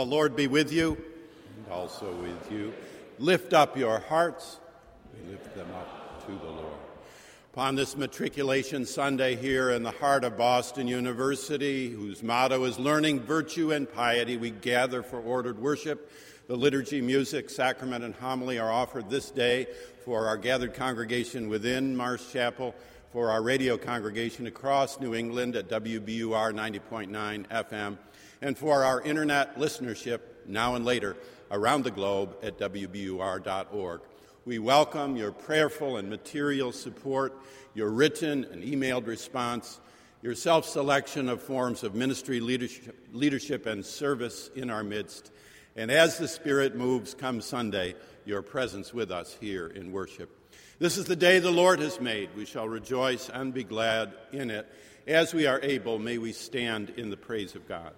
The Lord be with you and also with you. Lift up your hearts. We lift them up to the Lord. Upon this Matriculation Sunday here in the heart of Boston University, whose motto is Learning Virtue and Piety, we gather for ordered worship. The liturgy, music, sacrament, and homily are offered this day for our gathered congregation within Marsh Chapel, for our radio congregation across New England at WBUR 90.9 FM and for our internet listenership now and later around the globe at WBUR.org. We welcome your prayerful and material support, your written and emailed response, your self selection of forms of ministry leadership, leadership and service in our midst. And as the Spirit moves come Sunday, your presence with us here in worship. This is the day the Lord has made. We shall rejoice and be glad in it. As we are able, may we stand in the praise of God.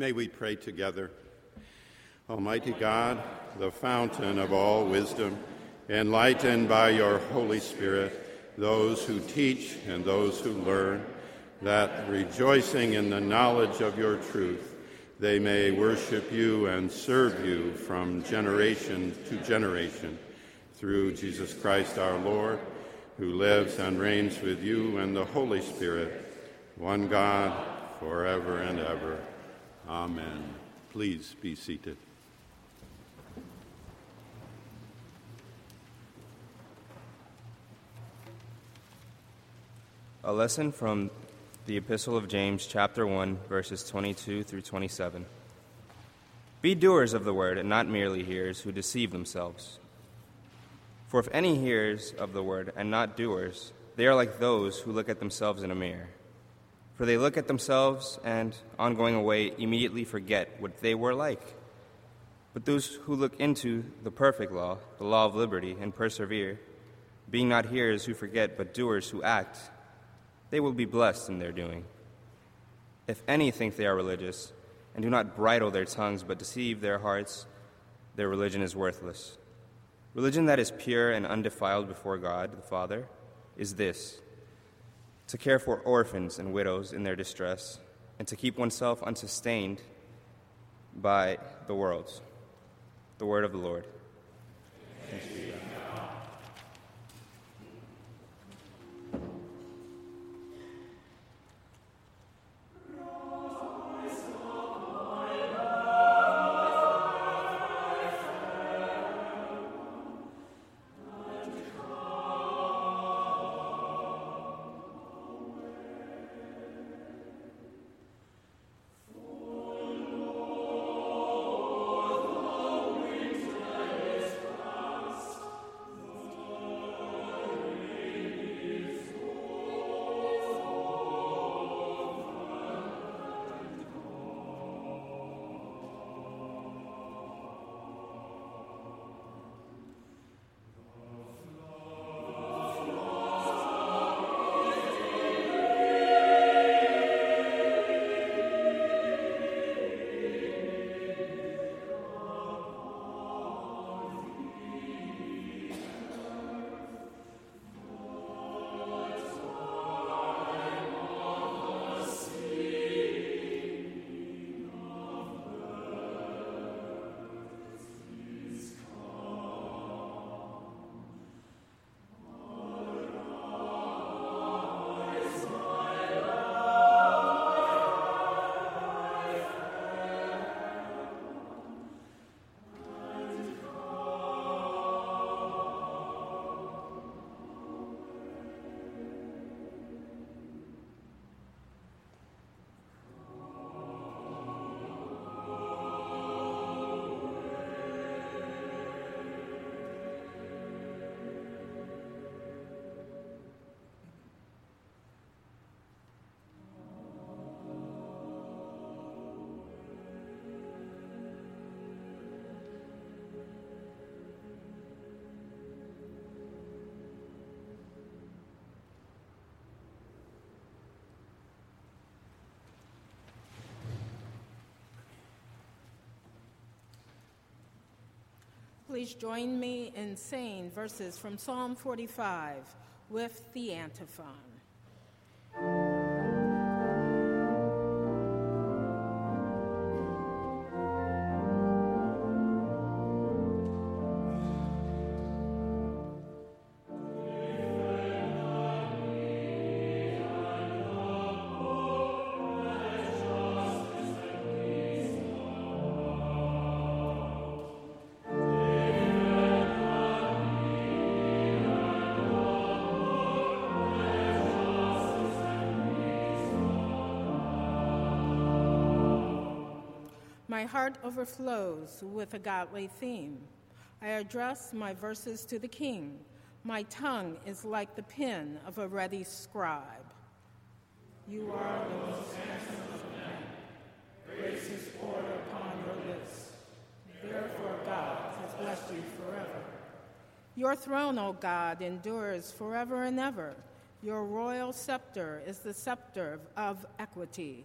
May we pray together. Almighty God, the fountain of all wisdom, enlighten by your Holy Spirit those who teach and those who learn, that rejoicing in the knowledge of your truth, they may worship you and serve you from generation to generation. Through Jesus Christ our Lord, who lives and reigns with you and the Holy Spirit, one God, forever and ever. Amen. Please be seated. A lesson from the Epistle of James, chapter 1, verses 22 through 27. Be doers of the word, and not merely hearers who deceive themselves. For if any hears of the word and not doers, they are like those who look at themselves in a mirror. For they look at themselves and, on going away, immediately forget what they were like. But those who look into the perfect law, the law of liberty, and persevere, being not hearers who forget, but doers who act, they will be blessed in their doing. If any think they are religious, and do not bridle their tongues, but deceive their hearts, their religion is worthless. Religion that is pure and undefiled before God the Father is this to care for orphans and widows in their distress, and to keep oneself unsustained by the world. The word of the Lord. Please join me in saying verses from Psalm 45 with the antiphon. My heart overflows with a godly theme. I address my verses to the king. My tongue is like the pen of a ready scribe. You are the most handsome of men. Grace is poured upon your lips. Therefore, God has blessed you forever. Your throne, O God, endures forever and ever. Your royal scepter is the scepter of equity.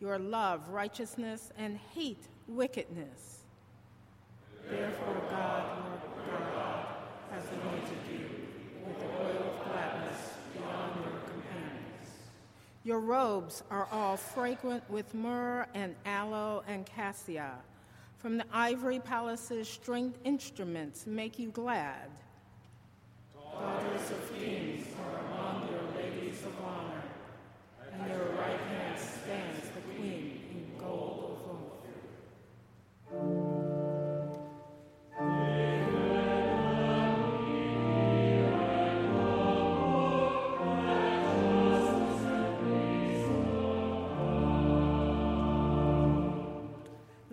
Your love righteousness and hate wickedness. Therefore, God, your God, has anointed you with the oil of gladness beyond your companions. Your robes are all fragrant with myrrh and aloe and cassia. From the ivory palaces, stringed instruments make you glad. Daughters of kings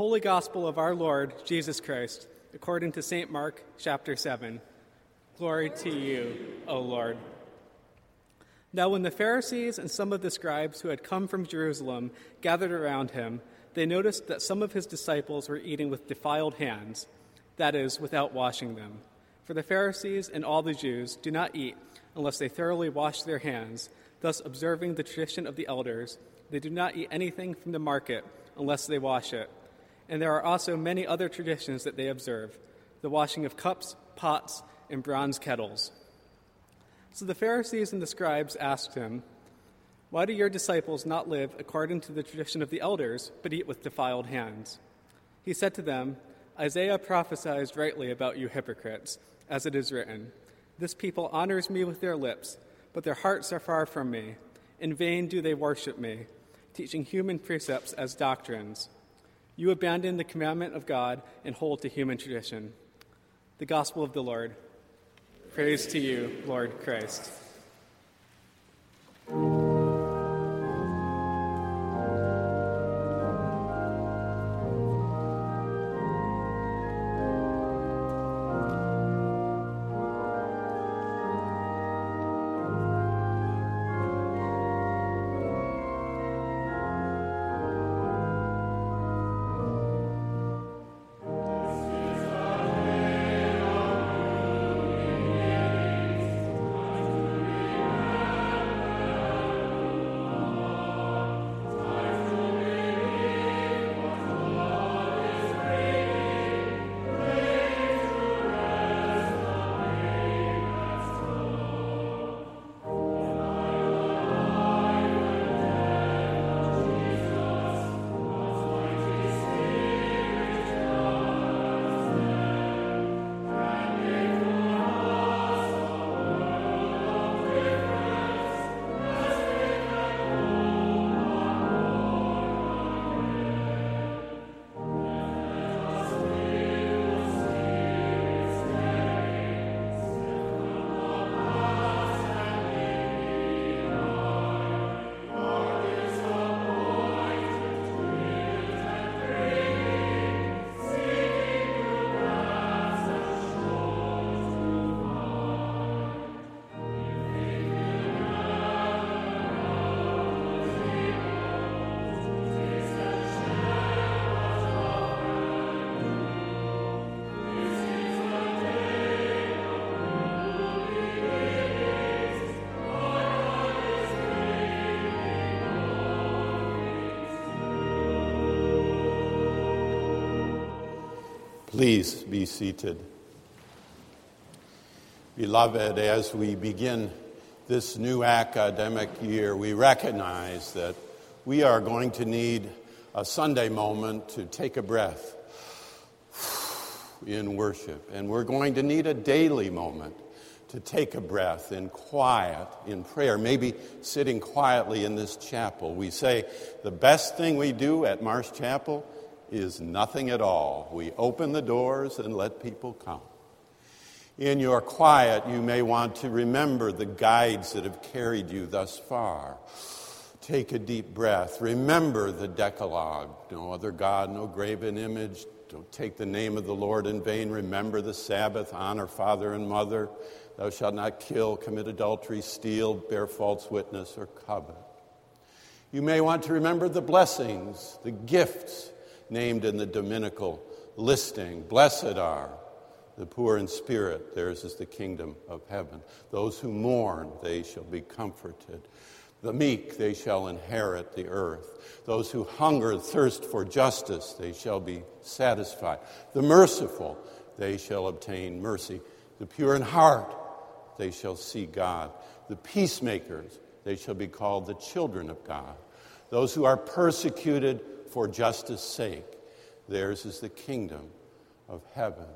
Holy Gospel of our Lord Jesus Christ, according to St. Mark, chapter 7. Glory to you, O Lord. Now, when the Pharisees and some of the scribes who had come from Jerusalem gathered around him, they noticed that some of his disciples were eating with defiled hands, that is, without washing them. For the Pharisees and all the Jews do not eat unless they thoroughly wash their hands, thus observing the tradition of the elders. They do not eat anything from the market unless they wash it and there are also many other traditions that they observe the washing of cups, pots, and bronze kettles. So the Pharisees and the scribes asked him, Why do your disciples not live according to the tradition of the elders, but eat with defiled hands? He said to them, Isaiah prophesied rightly about you hypocrites, as it is written, This people honors me with their lips, but their hearts are far from me. In vain do they worship me, teaching human precepts as doctrines. You abandon the commandment of God and hold to human tradition. The gospel of the Lord. Praise to you, Lord Christ. Please be seated. Beloved, as we begin this new academic year, we recognize that we are going to need a Sunday moment to take a breath in worship. And we're going to need a daily moment to take a breath in quiet, in prayer, maybe sitting quietly in this chapel. We say the best thing we do at Marsh Chapel is nothing at all. We open the doors and let people come. In your quiet, you may want to remember the guides that have carried you thus far. Take a deep breath. Remember the Decalogue no other God, no graven image. Don't take the name of the Lord in vain. Remember the Sabbath. Honor father and mother. Thou shalt not kill, commit adultery, steal, bear false witness, or covet. You may want to remember the blessings, the gifts named in the Dominical listing. Blessed are the poor in spirit, theirs is the kingdom of heaven. Those who mourn, they shall be comforted. The meek, they shall inherit the earth. Those who hunger and thirst for justice, they shall be satisfied. The merciful, they shall obtain mercy. The pure in heart, they shall see God. The peacemakers, they shall be called the children of God. Those who are persecuted for justice' sake, theirs is the kingdom of heaven.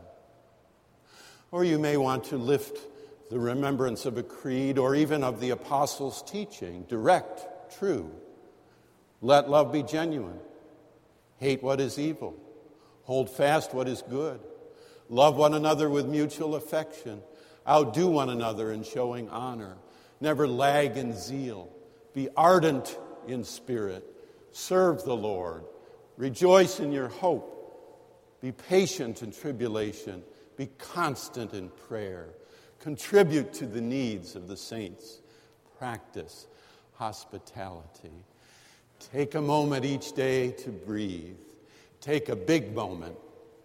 Or you may want to lift the remembrance of a creed or even of the apostles' teaching, direct, true. Let love be genuine. Hate what is evil. Hold fast what is good. Love one another with mutual affection. Outdo one another in showing honor. Never lag in zeal. Be ardent in spirit. Serve the Lord. Rejoice in your hope. Be patient in tribulation. Be constant in prayer. Contribute to the needs of the saints. Practice hospitality. Take a moment each day to breathe. Take a big moment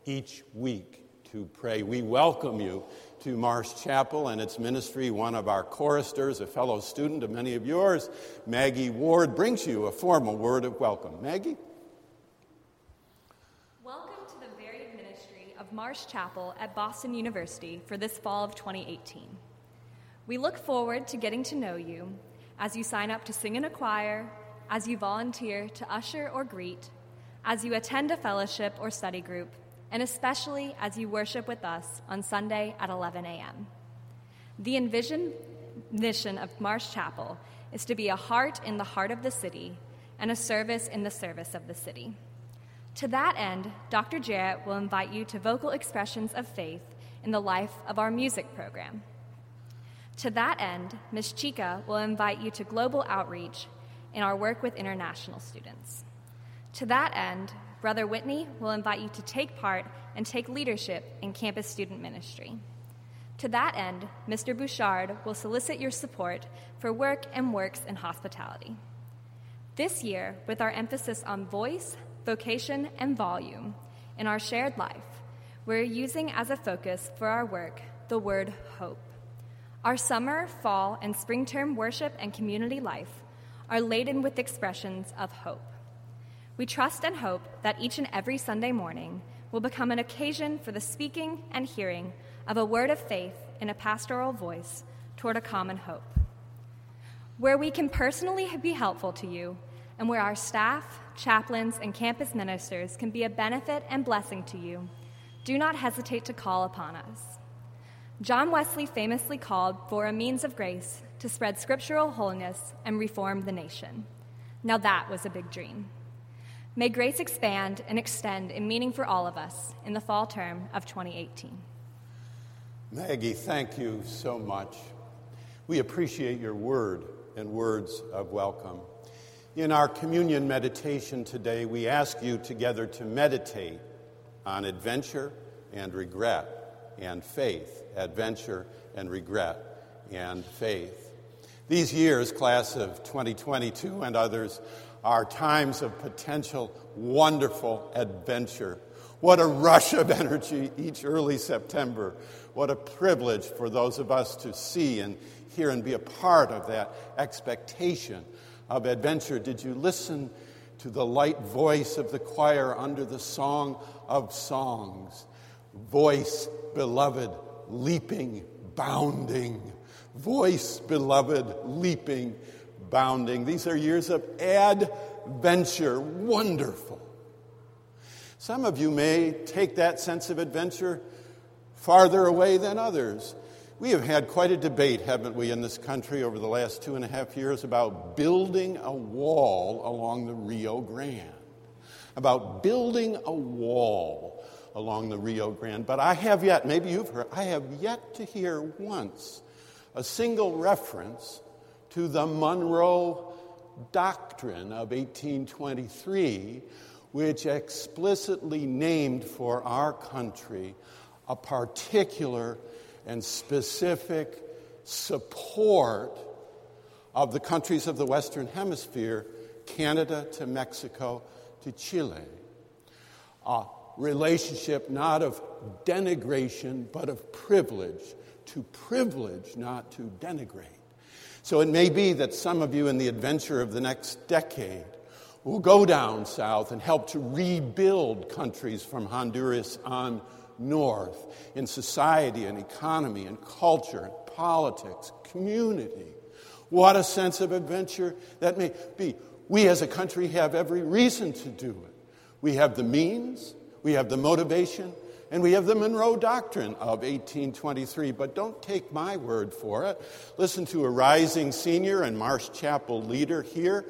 each week to pray. We welcome you to Marsh Chapel and its ministry. One of our choristers, a fellow student of many of yours, Maggie Ward, brings you a formal word of welcome. Maggie? Welcome to the varied ministry of Marsh Chapel at Boston University for this fall of 2018. We look forward to getting to know you as you sign up to sing in a choir, as you volunteer to usher or greet, as you attend a fellowship or study group, and especially as you worship with us on Sunday at 11 a.m. The envisioned mission of Marsh Chapel is to be a heart in the heart of the city and a service in the service of the city. To that end, Dr. Jarrett will invite you to vocal expressions of faith in the life of our music program. To that end, Ms. Chica will invite you to global outreach in our work with international students. To that end, Brother Whitney will invite you to take part and take leadership in campus student ministry. To that end, Mr. Bouchard will solicit your support for work and works in hospitality. This year, with our emphasis on voice, vocation, and volume in our shared life, we're using as a focus for our work the word hope. Our summer, fall, and spring term worship and community life are laden with expressions of hope. We trust and hope that each and every Sunday morning will become an occasion for the speaking and hearing of a word of faith in a pastoral voice toward a common hope. Where we can personally be helpful to you, and where our staff, chaplains, and campus ministers can be a benefit and blessing to you, do not hesitate to call upon us. John Wesley famously called for a means of grace to spread scriptural holiness and reform the nation. Now that was a big dream. May grace expand and extend in meaning for all of us in the fall term of 2018. Maggie, thank you so much. We appreciate your word and words of welcome. In our communion meditation today, we ask you together to meditate on adventure and regret and faith. Adventure and regret and faith. These years, class of 2022 and others, are times of potential wonderful adventure. What a rush of energy each early September. What a privilege for those of us to see and hear and be a part of that expectation of adventure, did you listen to the light voice of the choir under the Song of Songs? Voice, beloved, leaping, bounding. Voice, beloved, leaping, bounding. These are years of adventure. Wonderful. Some of you may take that sense of adventure farther away than others. We have had quite a debate, haven't we, in this country over the last two and a half years about building a wall along the Rio Grande. About building a wall along the Rio Grande. But I have yet, maybe you've heard, I have yet to hear once a single reference to the Monroe Doctrine of 1823, which explicitly named for our country a particular and specific support of the countries of the Western Hemisphere, Canada to Mexico to Chile. A relationship not of denigration, but of privilege, to privilege, not to denigrate. So it may be that some of you in the adventure of the next decade will go down south and help to rebuild countries from Honduras on north in society and economy and culture and politics, community. What a sense of adventure that may be. We as a country have every reason to do it. We have the means, we have the motivation, and we have the Monroe Doctrine of 1823. But don't take my word for it. Listen to a rising senior and Marsh Chapel leader here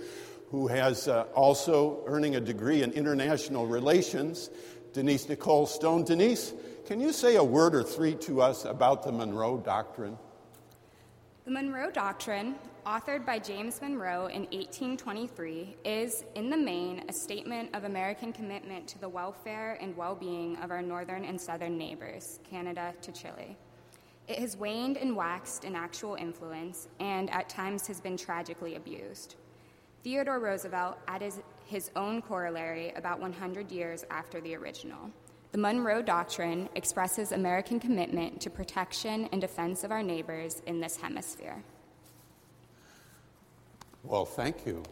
who has uh, also earning a degree in international relations Denise Nicole Stone. Denise, can you say a word or three to us about the Monroe Doctrine? The Monroe Doctrine, authored by James Monroe in 1823, is, in the main, a statement of American commitment to the welfare and well being of our northern and southern neighbors, Canada to Chile. It has waned and waxed in actual influence and at times has been tragically abused. Theodore Roosevelt added his own corollary about 100 years after the original. The Monroe Doctrine expresses American commitment to protection and defense of our neighbors in this hemisphere. Well, thank you.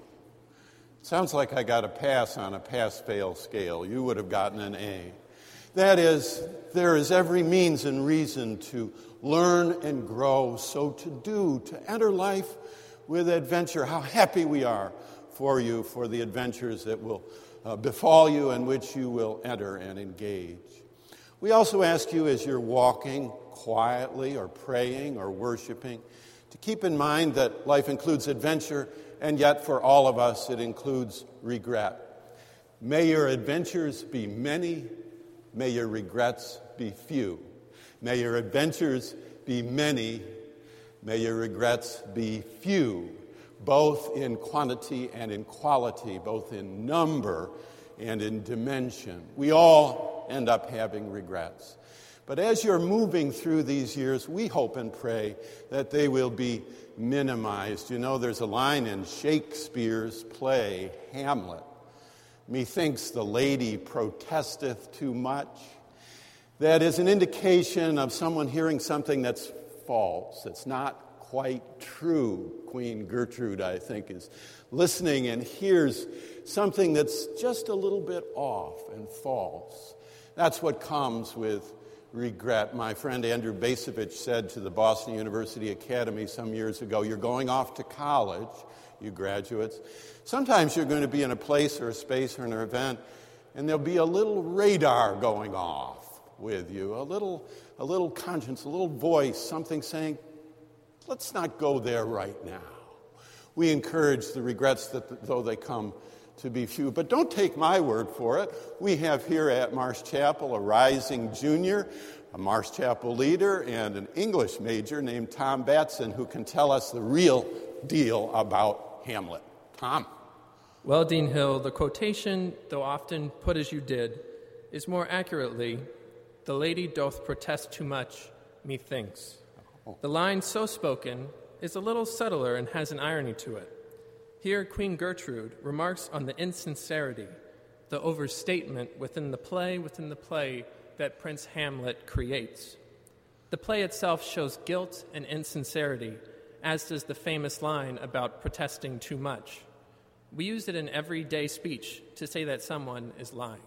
Sounds like I got a pass on a pass fail scale. You would have gotten an A. That is, there is every means and reason to learn and grow, so to do, to enter life with adventure. How happy we are for you for the adventures that will uh, befall you and which you will enter and engage. We also ask you as you're walking quietly or praying or worshiping to keep in mind that life includes adventure, and yet for all of us it includes regret. May your adventures be many, may your regrets be few. May your adventures be many, may your regrets be few both in quantity and in quality, both in number and in dimension. We all end up having regrets. But as you're moving through these years, we hope and pray that they will be minimized. You know, there's a line in Shakespeare's play, Hamlet Methinks the lady protesteth too much. That is an indication of someone hearing something that's false, it's not quite true. Queen Gertrude, I think, is listening and hears something that's just a little bit off and false. That's what comes with regret. My friend Andrew Bacevich said to the Boston University Academy some years ago You're going off to college, you graduates. Sometimes you're going to be in a place or a space or an event, and there'll be a little radar going off with you, a little, a little conscience, a little voice, something saying, Let's not go there right now. We encourage the regrets that, though they come to be few. But don't take my word for it. We have here at Marsh Chapel a rising junior, a Marsh Chapel leader, and an English major named Tom Batson who can tell us the real deal about Hamlet. Tom. Well, Dean Hill, the quotation, though often put as you did, is more accurately, The lady doth protest too much, methinks. Oh. The line so spoken is a little subtler and has an irony to it. Here, Queen Gertrude remarks on the insincerity, the overstatement within the play within the play that Prince Hamlet creates. The play itself shows guilt and insincerity, as does the famous line about protesting too much. We use it in everyday speech to say that someone is lying.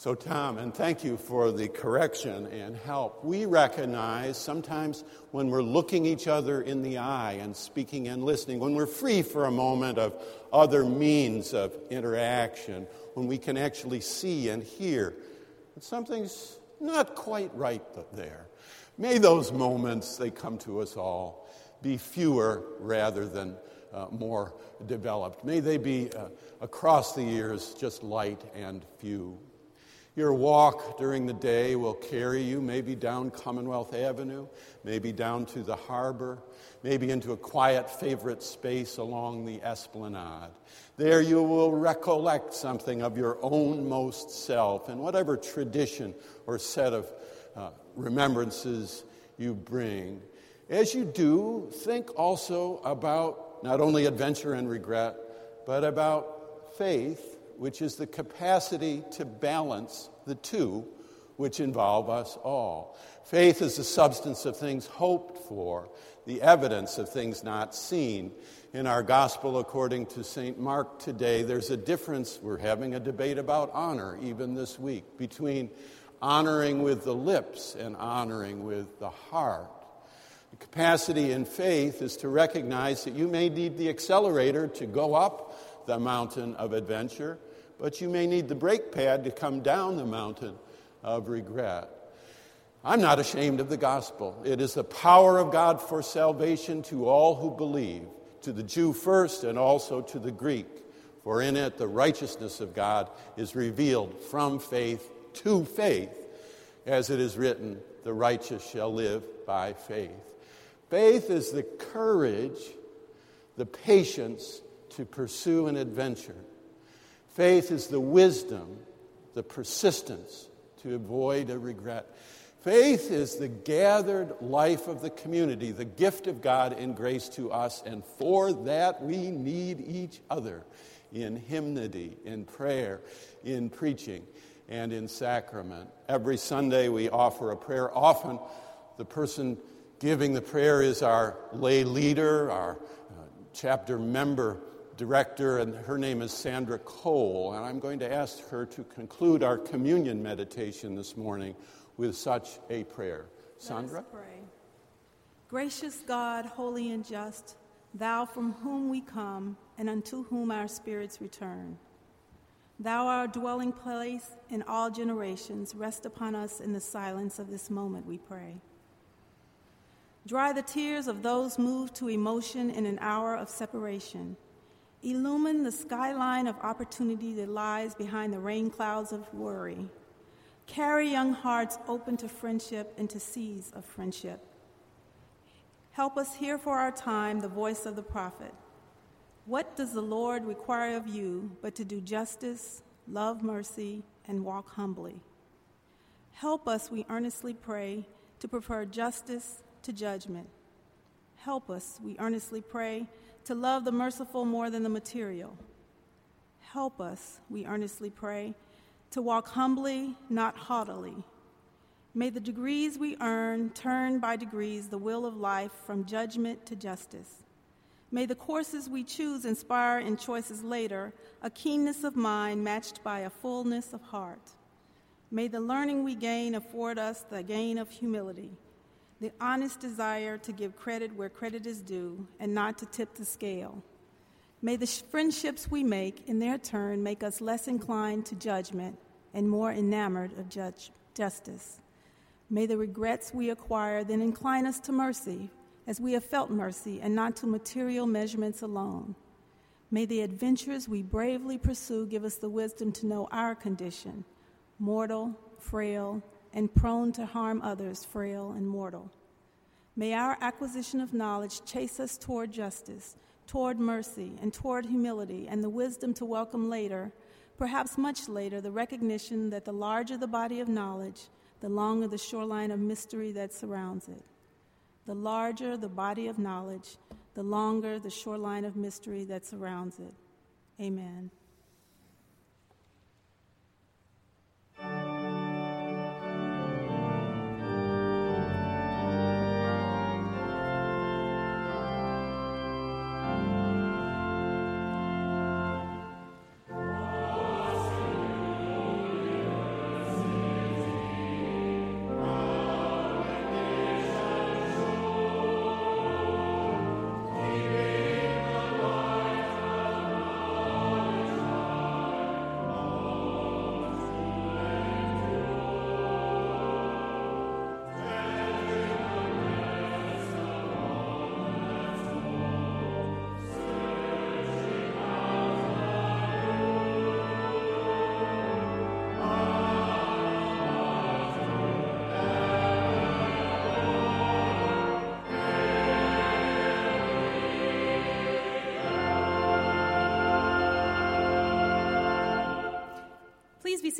So, Tom, and thank you for the correction and help. We recognize sometimes when we're looking each other in the eye and speaking and listening, when we're free for a moment of other means of interaction, when we can actually see and hear that something's not quite right there. May those moments, they come to us all, be fewer rather than uh, more developed. May they be uh, across the years just light and few. Your walk during the day will carry you maybe down Commonwealth Avenue, maybe down to the harbor, maybe into a quiet favorite space along the esplanade. There you will recollect something of your own most self and whatever tradition or set of uh, remembrances you bring. As you do, think also about not only adventure and regret, but about faith which is the capacity to balance the two which involve us all. Faith is the substance of things hoped for, the evidence of things not seen. In our gospel, according to St. Mark today, there's a difference. We're having a debate about honor even this week between honoring with the lips and honoring with the heart. The capacity in faith is to recognize that you may need the accelerator to go up the mountain of adventure but you may need the brake pad to come down the mountain of regret. I'm not ashamed of the gospel. It is the power of God for salvation to all who believe, to the Jew first and also to the Greek. For in it the righteousness of God is revealed from faith to faith, as it is written, the righteous shall live by faith. Faith is the courage, the patience to pursue an adventure Faith is the wisdom, the persistence to avoid a regret. Faith is the gathered life of the community, the gift of God in grace to us, and for that we need each other in hymnody, in prayer, in preaching, and in sacrament. Every Sunday we offer a prayer. Often the person giving the prayer is our lay leader, our uh, chapter member director, and her name is Sandra Cole. And I'm going to ask her to conclude our communion meditation this morning with such a prayer. Sandra? pray. Gracious God, holy and just, thou from whom we come and unto whom our spirits return. Thou, our dwelling place in all generations, rest upon us in the silence of this moment, we pray. Dry the tears of those moved to emotion in an hour of separation Illumine the skyline of opportunity that lies behind the rain clouds of worry. Carry young hearts open to friendship into seas of friendship. Help us hear for our time the voice of the prophet. What does the Lord require of you but to do justice, love mercy, and walk humbly? Help us, we earnestly pray, to prefer justice to judgment. Help us, we earnestly pray, to love the merciful more than the material. Help us, we earnestly pray, to walk humbly, not haughtily. May the degrees we earn turn by degrees the will of life from judgment to justice. May the courses we choose inspire in choices later a keenness of mind matched by a fullness of heart. May the learning we gain afford us the gain of humility the honest desire to give credit where credit is due and not to tip the scale. May the friendships we make, in their turn, make us less inclined to judgment and more enamored of judge, justice. May the regrets we acquire then incline us to mercy, as we have felt mercy, and not to material measurements alone. May the adventures we bravely pursue give us the wisdom to know our condition mortal, frail, and prone to harm others, frail and mortal. May our acquisition of knowledge chase us toward justice, toward mercy, and toward humility, and the wisdom to welcome later, perhaps much later, the recognition that the larger the body of knowledge, the longer the shoreline of mystery that surrounds it. The larger the body of knowledge, the longer the shoreline of mystery that surrounds it. Amen.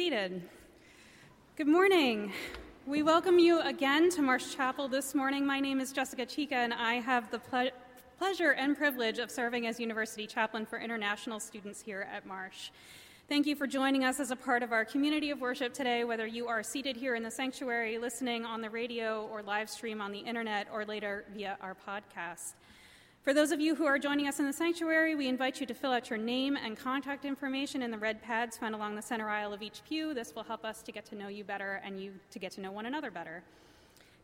Seated. Good morning. We welcome you again to Marsh Chapel this morning. My name is Jessica Chicka, and I have the ple- pleasure and privilege of serving as University Chaplain for international students here at Marsh. Thank you for joining us as a part of our community of worship today, whether you are seated here in the sanctuary, listening on the radio, or live stream on the internet, or later via our podcast. For those of you who are joining us in the sanctuary, we invite you to fill out your name and contact information in the red pads found along the center aisle of each pew. This will help us to get to know you better and you to get to know one another better.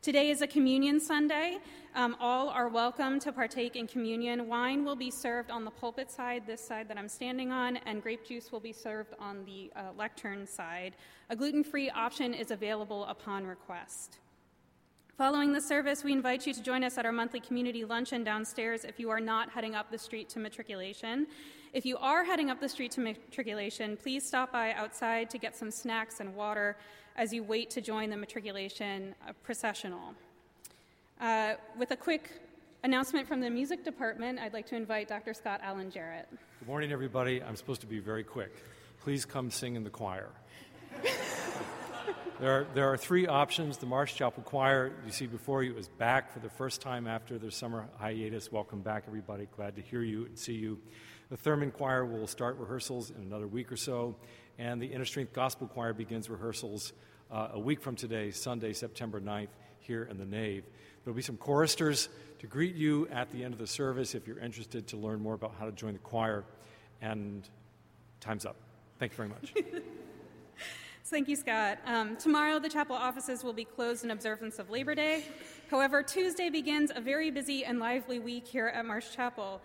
Today is a communion Sunday. Um, all are welcome to partake in communion. Wine will be served on the pulpit side, this side that I'm standing on, and grape juice will be served on the uh, lectern side. A gluten free option is available upon request. Following the service, we invite you to join us at our monthly community luncheon downstairs if you are not heading up the street to matriculation. If you are heading up the street to matriculation, please stop by outside to get some snacks and water as you wait to join the matriculation uh, processional. Uh, with a quick announcement from the music department, I'd like to invite Dr. Scott Allen Jarrett. Good morning, everybody. I'm supposed to be very quick. Please come sing in the choir. There are, there are three options. The Marsh Chapel Choir, you see before you, is back for the first time after their summer hiatus. Welcome back, everybody. Glad to hear you and see you. The Thurman Choir will start rehearsals in another week or so, and the Inner Strength Gospel Choir begins rehearsals uh, a week from today, Sunday, September 9th, here in the nave. There'll be some choristers to greet you at the end of the service if you're interested to learn more about how to join the choir. And time's up. Thank you very much. Thank you, Scott. Um, tomorrow, the chapel offices will be closed in observance of Labor Day. However, Tuesday begins a very busy and lively week here at Marsh Chapel.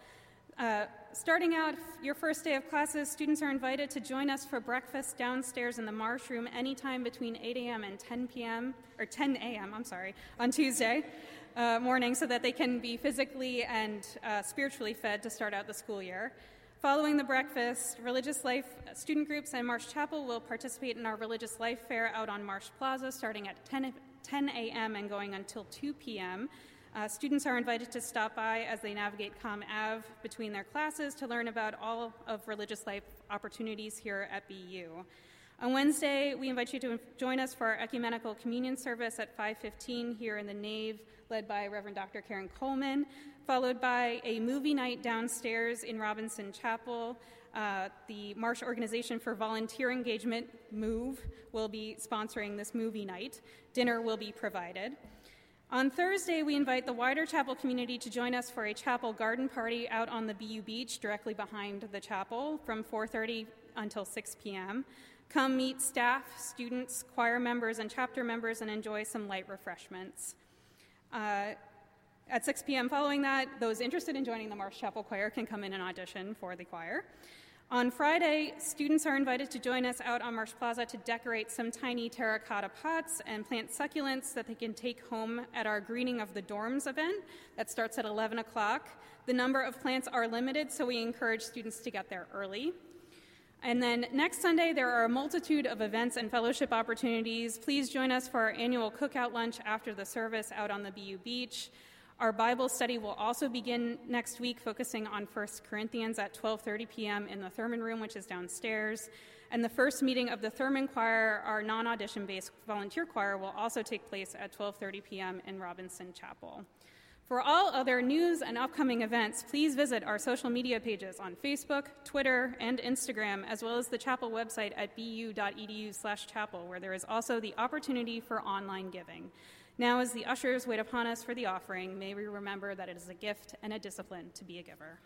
Uh, starting out your first day of classes, students are invited to join us for breakfast downstairs in the Marsh Room anytime between 8 a.m. and 10 p.m., or 10 a.m., I'm sorry, on Tuesday uh, morning so that they can be physically and uh, spiritually fed to start out the school year. Following the breakfast, religious life student groups and Marsh Chapel will participate in our religious life fair out on Marsh Plaza starting at 10, 10 a.m. and going until 2 p.m. Uh, students are invited to stop by as they navigate Comm Ave between their classes to learn about all of religious life opportunities here at BU. On Wednesday, we invite you to join us for our ecumenical communion service at 5:15 here in the nave, led by Reverend Dr. Karen Coleman followed by a movie night downstairs in Robinson Chapel. Uh, the Marsh Organization for Volunteer Engagement, MOVE, will be sponsoring this movie night. Dinner will be provided. On Thursday, we invite the wider chapel community to join us for a chapel garden party out on the BU beach directly behind the chapel from 4:30 until 6 p.m. Come meet staff, students, choir members, and chapter members and enjoy some light refreshments. Uh, at 6 p.m. following that, those interested in joining the Marsh Chapel Choir can come in and audition for the choir. On Friday, students are invited to join us out on Marsh Plaza to decorate some tiny terracotta pots and plant succulents that they can take home at our Greening of the Dorms event that starts at 11 o'clock. The number of plants are limited, so we encourage students to get there early. And then next Sunday, there are a multitude of events and fellowship opportunities. Please join us for our annual cookout lunch after the service out on the BU Beach. Our Bible study will also begin next week, focusing on 1 Corinthians at 12:30 p.m. in the Thurman Room, which is downstairs. And the first meeting of the Thurman Choir, our non-audition based volunteer choir, will also take place at 12:30 p.m. in Robinson Chapel. For all other news and upcoming events, please visit our social media pages on Facebook, Twitter, and Instagram, as well as the chapel website at bu.edu/chapel, where there is also the opportunity for online giving. Now, as the ushers wait upon us for the offering, may we remember that it is a gift and a discipline to be a giver.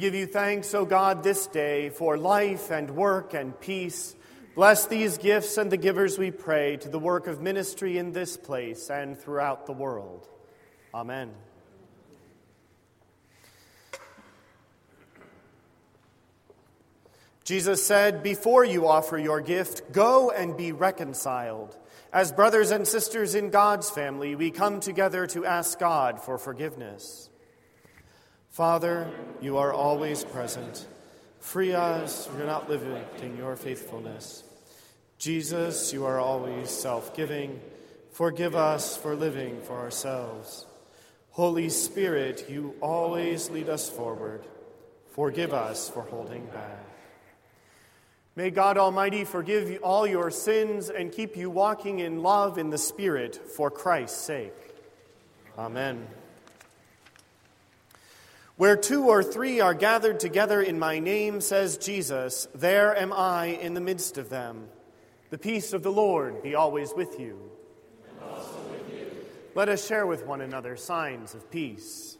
Give you thanks, O God, this day for life and work and peace. Bless these gifts and the givers, we pray, to the work of ministry in this place and throughout the world. Amen. Jesus said, Before you offer your gift, go and be reconciled. As brothers and sisters in God's family, we come together to ask God for forgiveness. Father, you are always present. Free us from not limiting your faithfulness. Jesus, you are always self giving. Forgive us for living for ourselves. Holy Spirit, you always lead us forward. Forgive us for holding back. May God Almighty forgive you all your sins and keep you walking in love in the Spirit for Christ's sake. Amen. Where two or three are gathered together in my name, says Jesus, there am I in the midst of them. The peace of the Lord be always with you. With you. Let us share with one another signs of peace.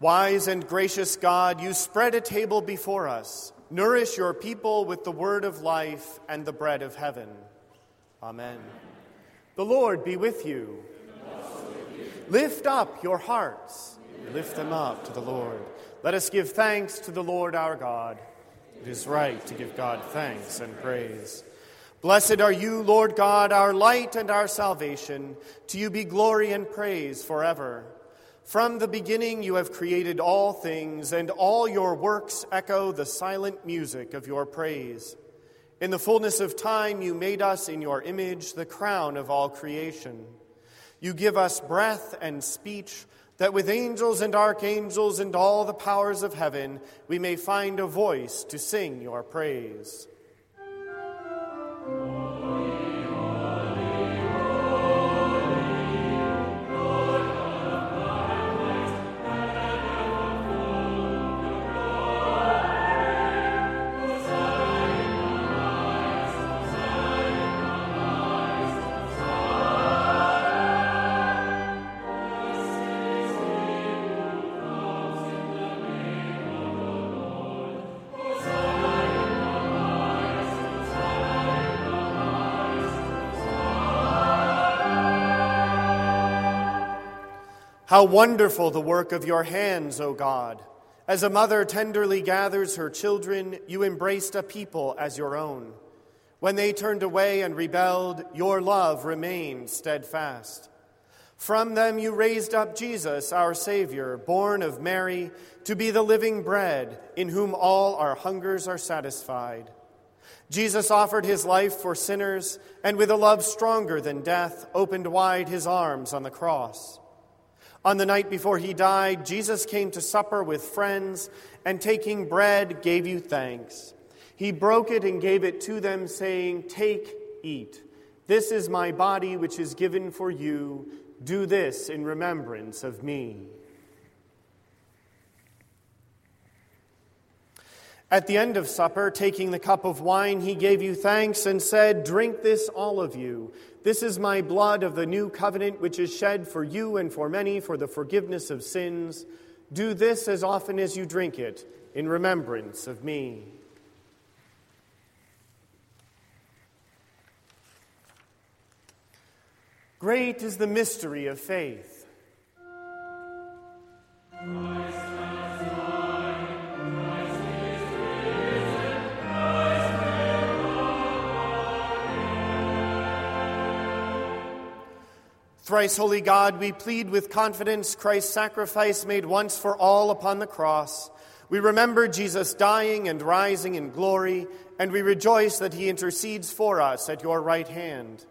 Wise and gracious God, you spread a table before us. Nourish your people with the word of life and the bread of heaven. Amen. The Lord be with you. Lift up your hearts. Lift them up to the Lord. Let us give thanks to the Lord our God. It is right to give God thanks and praise. Blessed are you, Lord God, our light and our salvation. To you be glory and praise forever. From the beginning, you have created all things, and all your works echo the silent music of your praise. In the fullness of time, you made us in your image, the crown of all creation. You give us breath and speech, that with angels and archangels and all the powers of heaven, we may find a voice to sing your praise. How wonderful the work of your hands, O God! As a mother tenderly gathers her children, you embraced a people as your own. When they turned away and rebelled, your love remained steadfast. From them you raised up Jesus, our Savior, born of Mary, to be the living bread in whom all our hungers are satisfied. Jesus offered his life for sinners, and with a love stronger than death, opened wide his arms on the cross. On the night before he died, Jesus came to supper with friends and taking bread gave you thanks. He broke it and gave it to them, saying, Take, eat. This is my body, which is given for you. Do this in remembrance of me. At the end of supper, taking the cup of wine, he gave you thanks and said, Drink this, all of you. This is my blood of the new covenant, which is shed for you and for many for the forgiveness of sins. Do this as often as you drink it in remembrance of me. Great is the mystery of faith. Thrice holy God, we plead with confidence Christ's sacrifice made once for all upon the cross. We remember Jesus dying and rising in glory, and we rejoice that he intercedes for us at your right hand.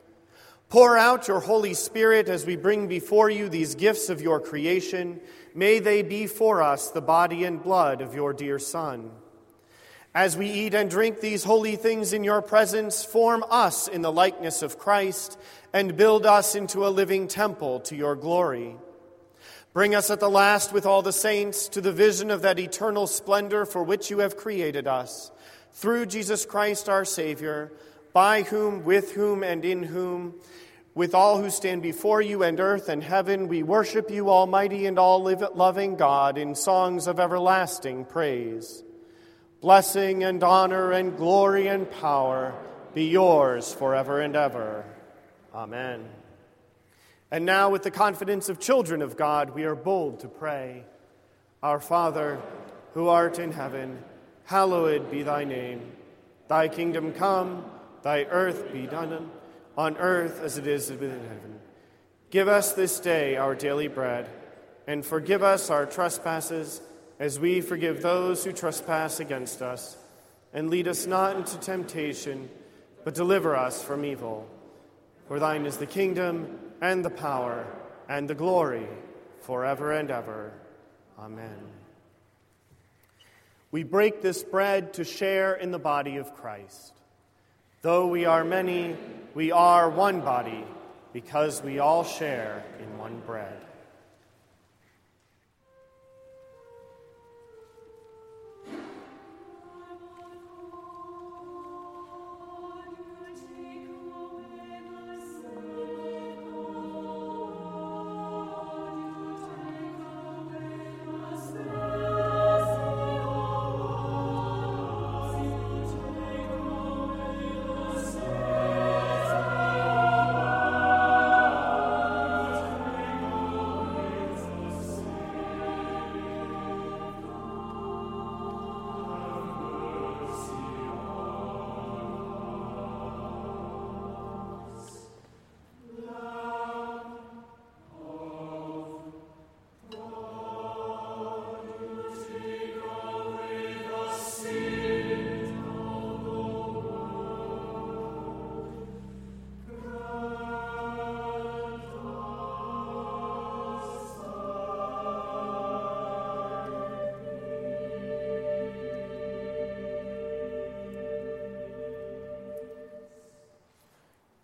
Pour out your Holy Spirit as we bring before you these gifts of your creation. May they be for us the body and blood of your dear Son. As we eat and drink these holy things in your presence, form us in the likeness of Christ and build us into a living temple to your glory. Bring us at the last with all the saints to the vision of that eternal splendor for which you have created us, through Jesus Christ our Savior, by whom, with whom, and in whom, with all who stand before you and earth and heaven, we worship you, Almighty and all loving God, in songs of everlasting praise. Blessing and honor and glory and power be yours forever and ever. Amen. And now, with the confidence of children of God, we are bold to pray Our Father, who art in heaven, hallowed be thy name. Thy kingdom come, thy earth be done, on earth as it is in heaven. Give us this day our daily bread, and forgive us our trespasses as we forgive those who trespass against us. And lead us not into temptation, but deliver us from evil. For thine is the kingdom, and the power, and the glory, forever and ever. Amen. We break this bread to share in the body of Christ. Though we are many, we are one body, because we all share in one bread.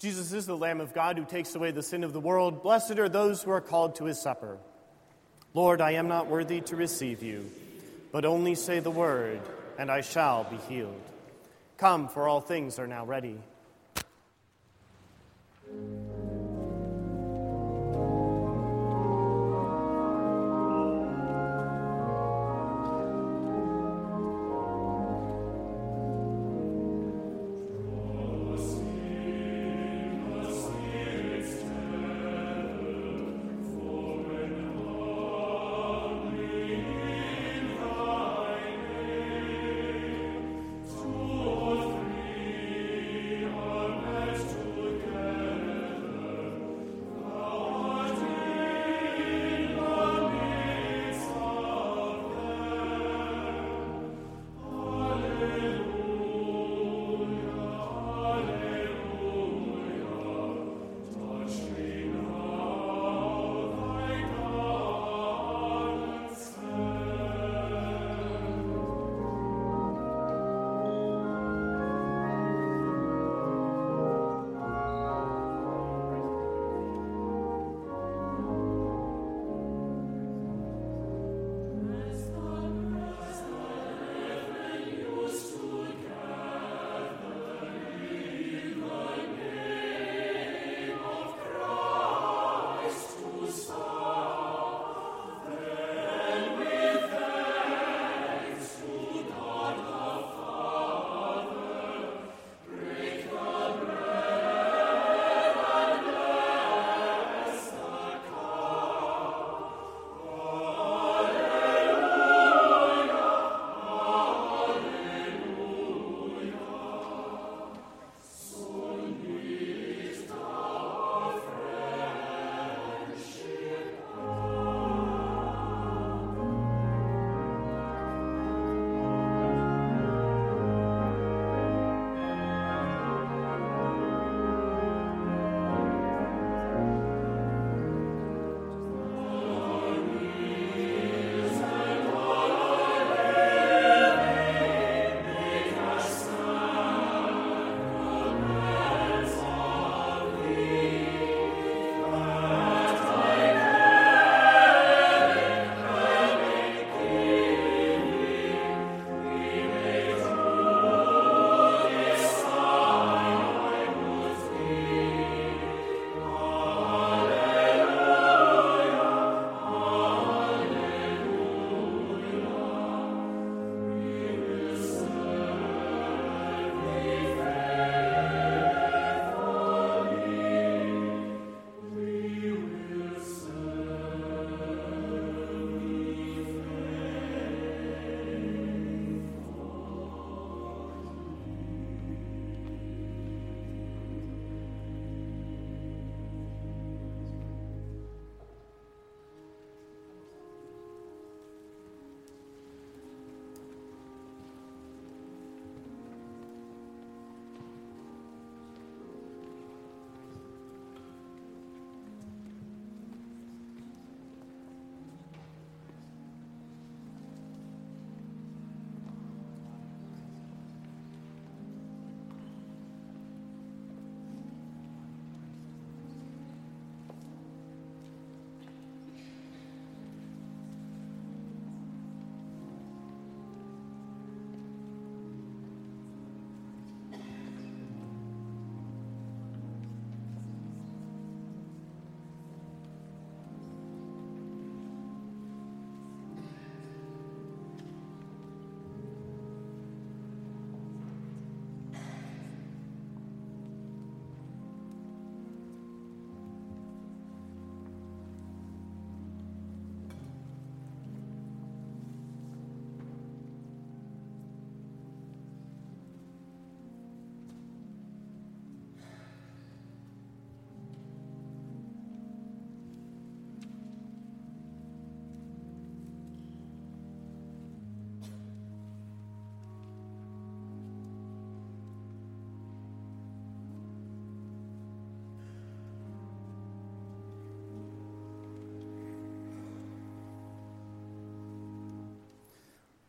Jesus is the Lamb of God who takes away the sin of the world. Blessed are those who are called to his supper. Lord, I am not worthy to receive you, but only say the word, and I shall be healed. Come, for all things are now ready.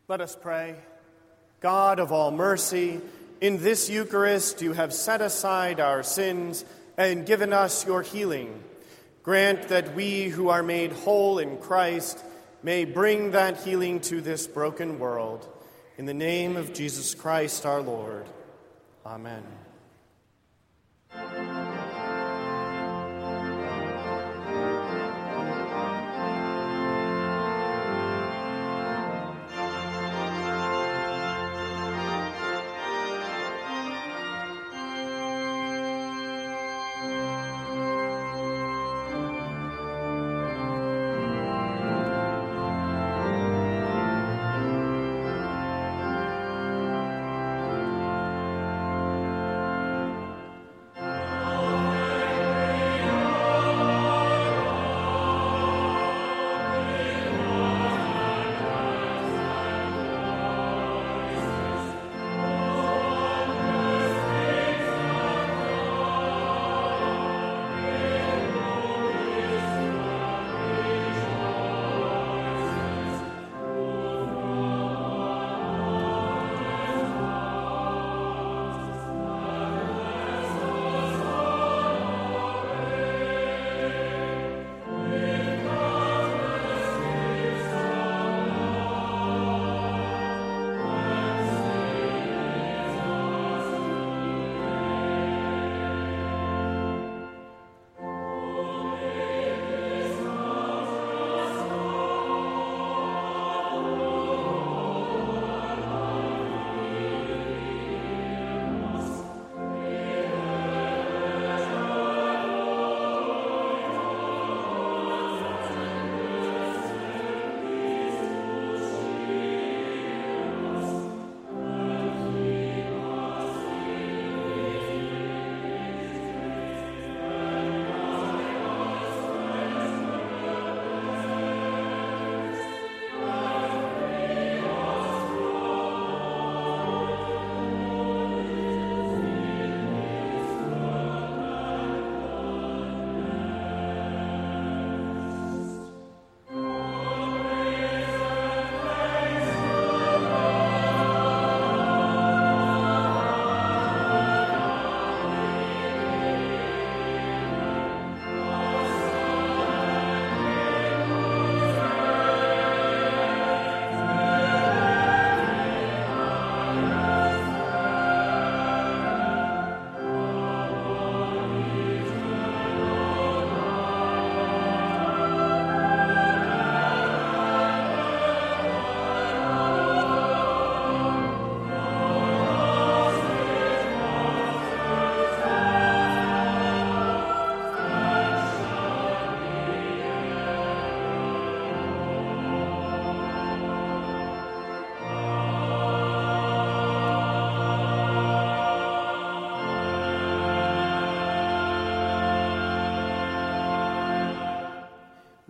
Let us pray. God of all mercy, in this Eucharist you have set aside our sins and given us your healing. Grant that we who are made whole in Christ may bring that healing to this broken world. In the name of Jesus Christ our Lord. Amen.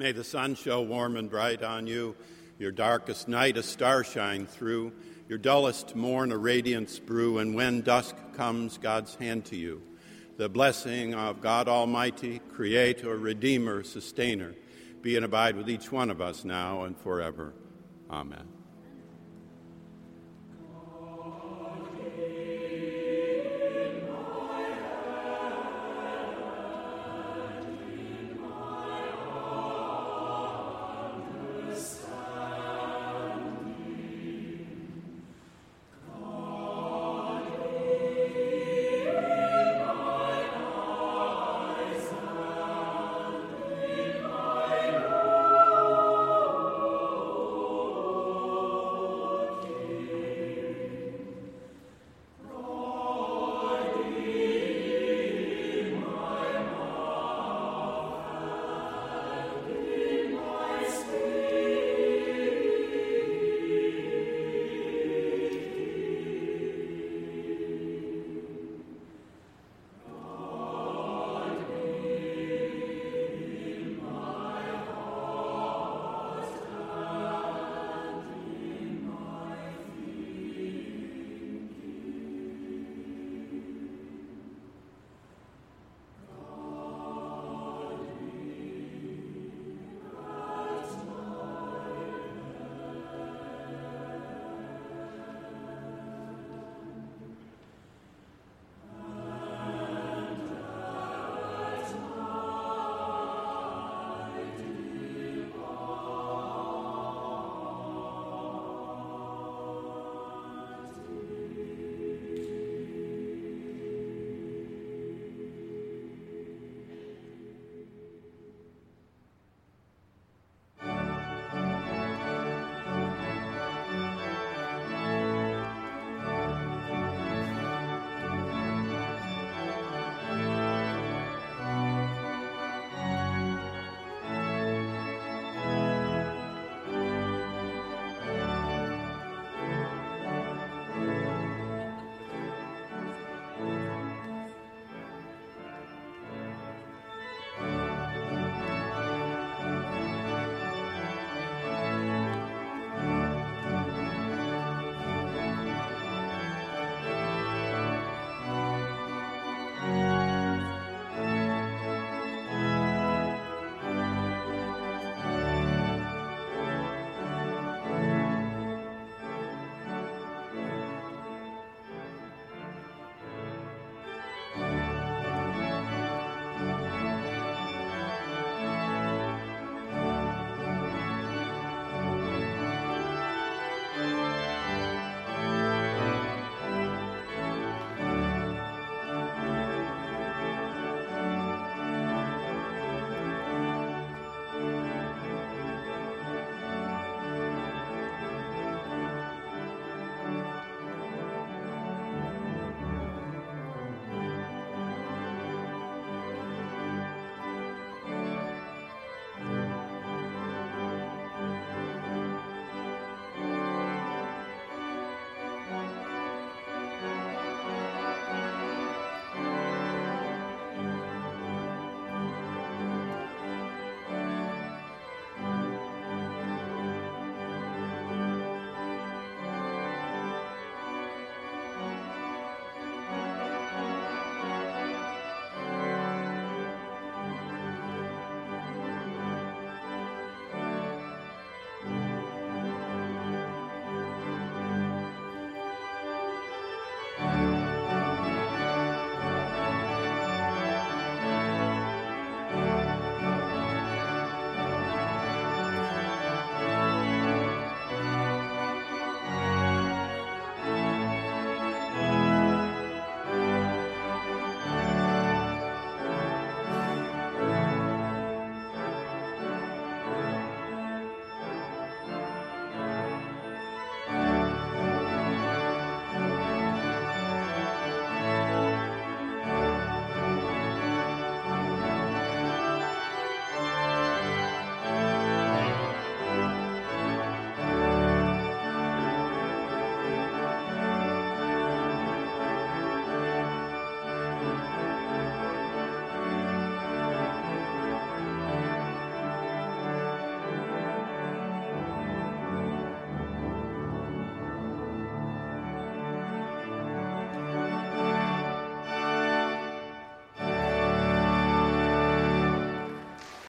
May the sun show warm and bright on you, your darkest night a star shine through, your dullest morn a radiance brew, and when dusk comes, God's hand to you. The blessing of God Almighty, Creator, Redeemer, Sustainer, be and abide with each one of us now and forever. Amen.